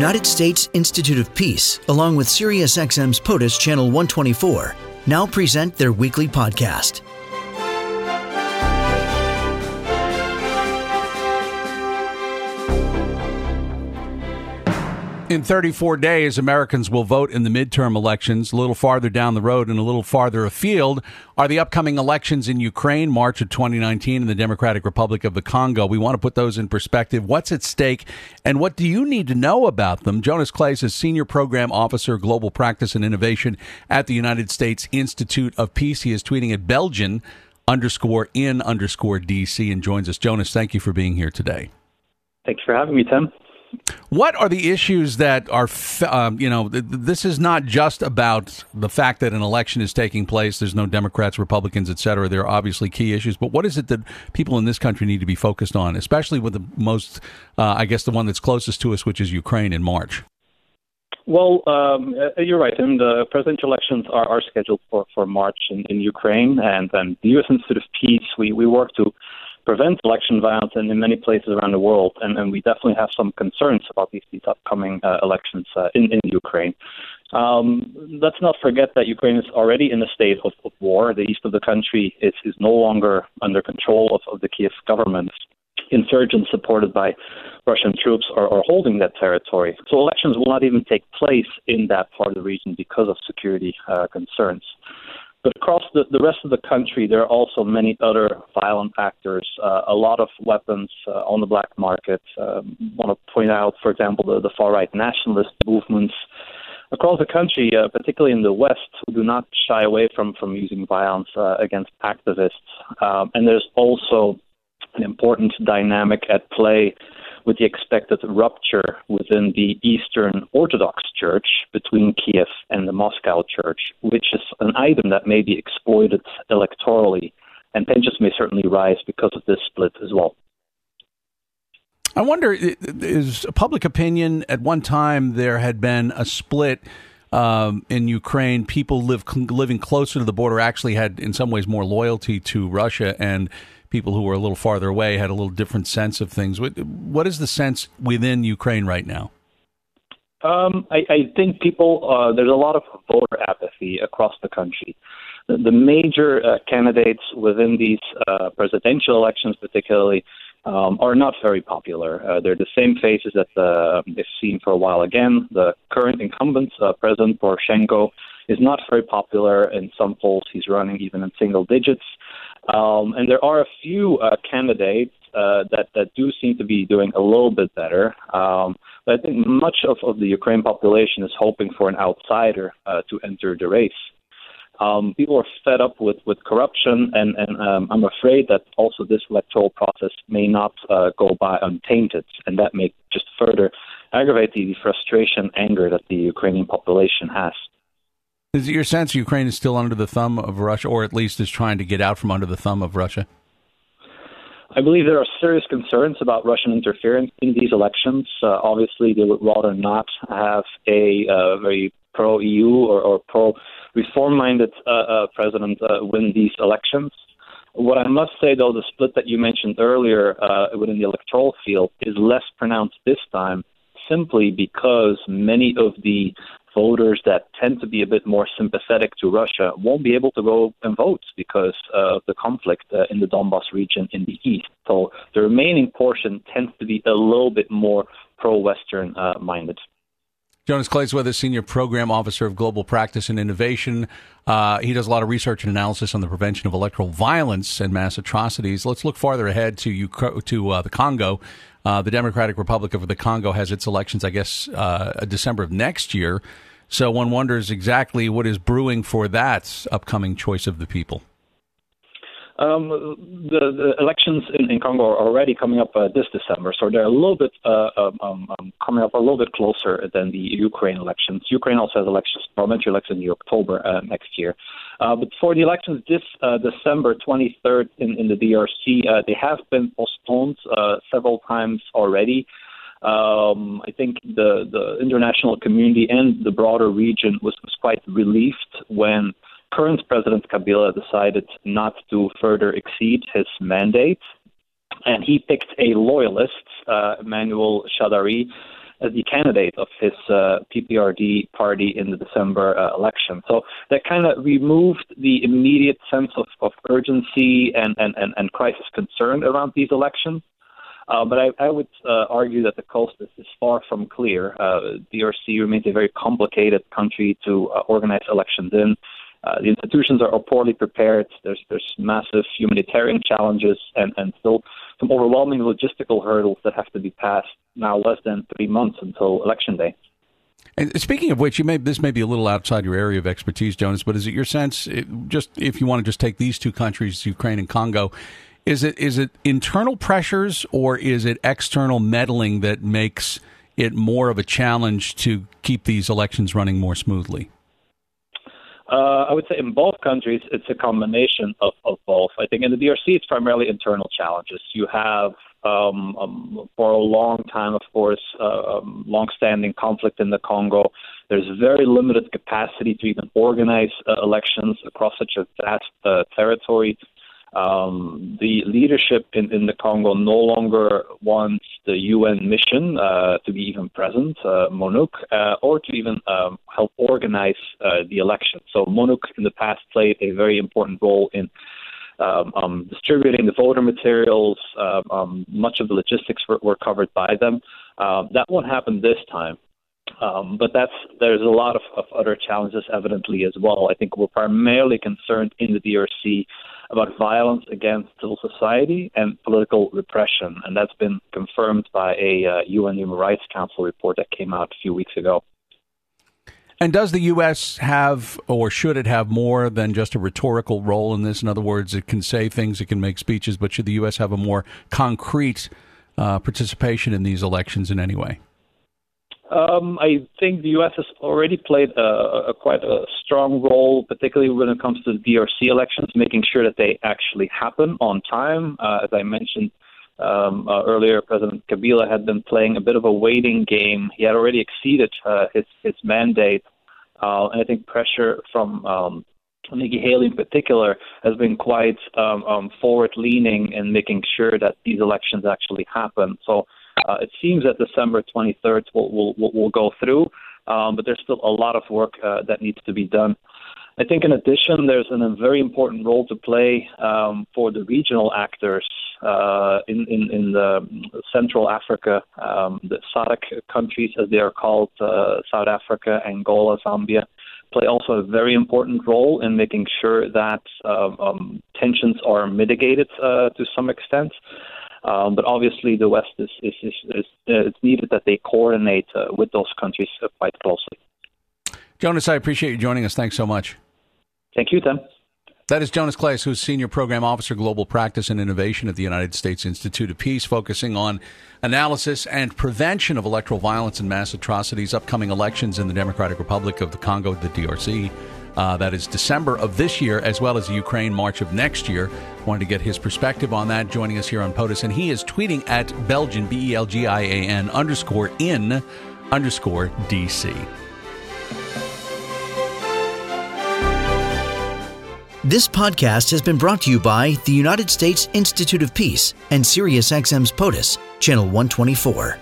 United States Institute of Peace, along with SiriusXM's POTUS Channel 124, now present their weekly podcast. In 34 days, Americans will vote in the midterm elections. A little farther down the road and a little farther afield are the upcoming elections in Ukraine, March of 2019, in the Democratic Republic of the Congo. We want to put those in perspective. What's at stake and what do you need to know about them? Jonas Claes is Senior Program Officer, Global Practice and Innovation at the United States Institute of Peace. He is tweeting at Belgian underscore in underscore DC and joins us. Jonas, thank you for being here today. Thanks for having me, Tim. What are the issues that are, um, you know, th- this is not just about the fact that an election is taking place. There's no Democrats, Republicans, et cetera. There are obviously key issues, but what is it that people in this country need to be focused on, especially with the most, uh, I guess, the one that's closest to us, which is Ukraine in March? Well, um, uh, you're right. And the presidential elections are, are scheduled for, for March in, in Ukraine, and then the U.S. Institute of Peace. We we work to prevent election violence in, in many places around the world, and, and we definitely have some concerns about these, these upcoming uh, elections uh, in, in Ukraine. Um, let's not forget that Ukraine is already in a state of, of war. The east of the country is, is no longer under control of, of the Kiev government. Insurgents supported by Russian troops are, are holding that territory. So elections will not even take place in that part of the region because of security uh, concerns. But across the, the rest of the country, there are also many other violent actors, uh, a lot of weapons uh, on the black market. Um, I want to point out, for example, the, the far right nationalist movements across the country, uh, particularly in the West, who do not shy away from, from using violence uh, against activists. Um, and there's also an important dynamic at play with the expected rupture within the Eastern Orthodox Church between Kiev and the Moscow Church, which is an item that may be exploited electorally, and tensions may certainly rise because of this split as well. I wonder, is public opinion at one time there had been a split um, in Ukraine? People live living closer to the border actually had, in some ways, more loyalty to Russia, and people who were a little farther away had a little different sense of things. What, what is the sense within Ukraine right now? Um, I, I, think people, uh, there's a lot of voter apathy across the country. The, the major uh, candidates within these uh, presidential elections, particularly, um, are not very popular. Uh, they're the same faces that uh, they've seen for a while again. The current incumbent, uh, President Poroshenko, is not very popular. In some polls, he's running even in single digits. Um, and there are a few uh, candidates uh, that that do seem to be doing a little bit better. Um, but I think much of, of the Ukraine population is hoping for an outsider uh, to enter the race. Um, people are fed up with, with corruption, and, and um, I'm afraid that also this electoral process may not uh, go by untainted, and that may just further aggravate the frustration, anger that the Ukrainian population has. Is it your sense Ukraine is still under the thumb of Russia, or at least is trying to get out from under the thumb of Russia? I believe there are serious concerns about Russian interference in these elections. Uh, obviously, they would rather not have a uh, very pro EU or, or pro reform minded uh, uh, president uh, win these elections. What I must say, though, the split that you mentioned earlier uh, within the electoral field is less pronounced this time simply because many of the voters that tend to be a bit more sympathetic to Russia won't be able to go and vote because of the conflict uh, in the Donbas region in the east. So the remaining portion tends to be a little bit more pro-Western uh, minded. Jonas Claes, Senior Program Officer of Global Practice and Innovation. Uh, he does a lot of research and analysis on the prevention of electoral violence and mass atrocities. Let's look farther ahead to to uh, the Congo. Uh, the Democratic Republic of the Congo has its elections, I guess, uh, December of next year. So one wonders exactly what is brewing for that upcoming choice of the people. Um, the, the, elections in, in, Congo are already coming up uh, this December, so they're a little bit uh, um, um, um coming up a little bit closer than the Ukraine elections. Ukraine also has elections, parliamentary elections in October uh, next year. Uh, but for the elections this uh, December 23rd in, in the DRC, uh, they have been postponed several times already. Um, I think the, the international community and the broader region was, was quite relieved when current President Kabila decided not to further exceed his mandate. And he picked a loyalist, uh, Emmanuel Shadary, as the candidate of his uh, PPRD party in the December uh, election. So that kind of removed the immediate sense of, of urgency and, and, and, and crisis concern around these elections. Uh, but I, I would uh, argue that the coast is, is far from clear. Uh, DRC remains a very complicated country to uh, organize elections in. Uh, the institutions are poorly prepared. There's there's massive humanitarian challenges and, and still some overwhelming logistical hurdles that have to be passed now less than three months until election day. And speaking of which, you may this may be a little outside your area of expertise, Jonas, but is it your sense, it, just if you want to just take these two countries, Ukraine and Congo, is it is it internal pressures or is it external meddling that makes it more of a challenge to keep these elections running more smoothly? Uh, I would say in both countries, it's a combination of, of both. I think in the DRC, it's primarily internal challenges. You have, um, um, for a long time, of course, uh, um, long-standing conflict in the Congo. There's very limited capacity to even organize uh, elections across such a vast uh, territory. Um, the leadership in, in the Congo no longer wants the UN mission uh, to be even present, uh, MONUC, uh, or to even um, help organize uh, the election. So MONUC in the past played a very important role in um, um, distributing the voter materials. Uh, um, much of the logistics were, were covered by them. That won't happen this time. Um, but that's there's a lot of, of other challenges evidently as well. I think we're primarily concerned in the DRC about violence against civil society and political repression, and that's been confirmed by a uh, UN Human Rights Council report that came out a few weeks ago. And does the U.S. have, or should it have, more than just a rhetorical role in this? In other words, it can say things, it can make speeches, but should the U.S. have a more concrete uh, participation in these elections in any way? Um, I think the U.S. has already played a, a, quite a strong role, particularly when it comes to the DRC elections, making sure that they actually happen on time. Uh, as I mentioned um, uh, earlier, President Kabila had been playing a bit of a waiting game. He had already exceeded uh, his his mandate, uh, and I think pressure from um, Nikki Haley in particular has been quite um, um, forward-leaning in making sure that these elections actually happen. So uh, it seems that December 23rd will will, will, will go through, um, but there's still a lot of work uh, that needs to be done. I think, in addition, there's a very important role to play um, for the regional actors uh, in, in, in the Central Africa, um, the SADC countries, as they are called, uh, South Africa, Angola, Zambia, play also a very important role in making sure that um, um tensions are mitigated uh, to some extent. Um, but obviously, the West is, is, is, is uh, it's needed that they coordinate uh, with those countries uh, quite closely. Jonas, I appreciate you joining us. Thanks so much. Thank you, Tim. That is Jonas Claes, who's Senior Program Officer, Global Practice and Innovation at the United States Institute of Peace, focusing on analysis and prevention of electoral violence and mass atrocities, upcoming elections in the Democratic Republic of the Congo, the DRC. Uh, that is December of this year, as well as Ukraine March of next year. Wanted to get his perspective on that. Joining us here on POTUS, and he is tweeting at Belgian B E L G I A N underscore in underscore DC. This podcast has been brought to you by the United States Institute of Peace and SiriusXM's POTUS, Channel 124.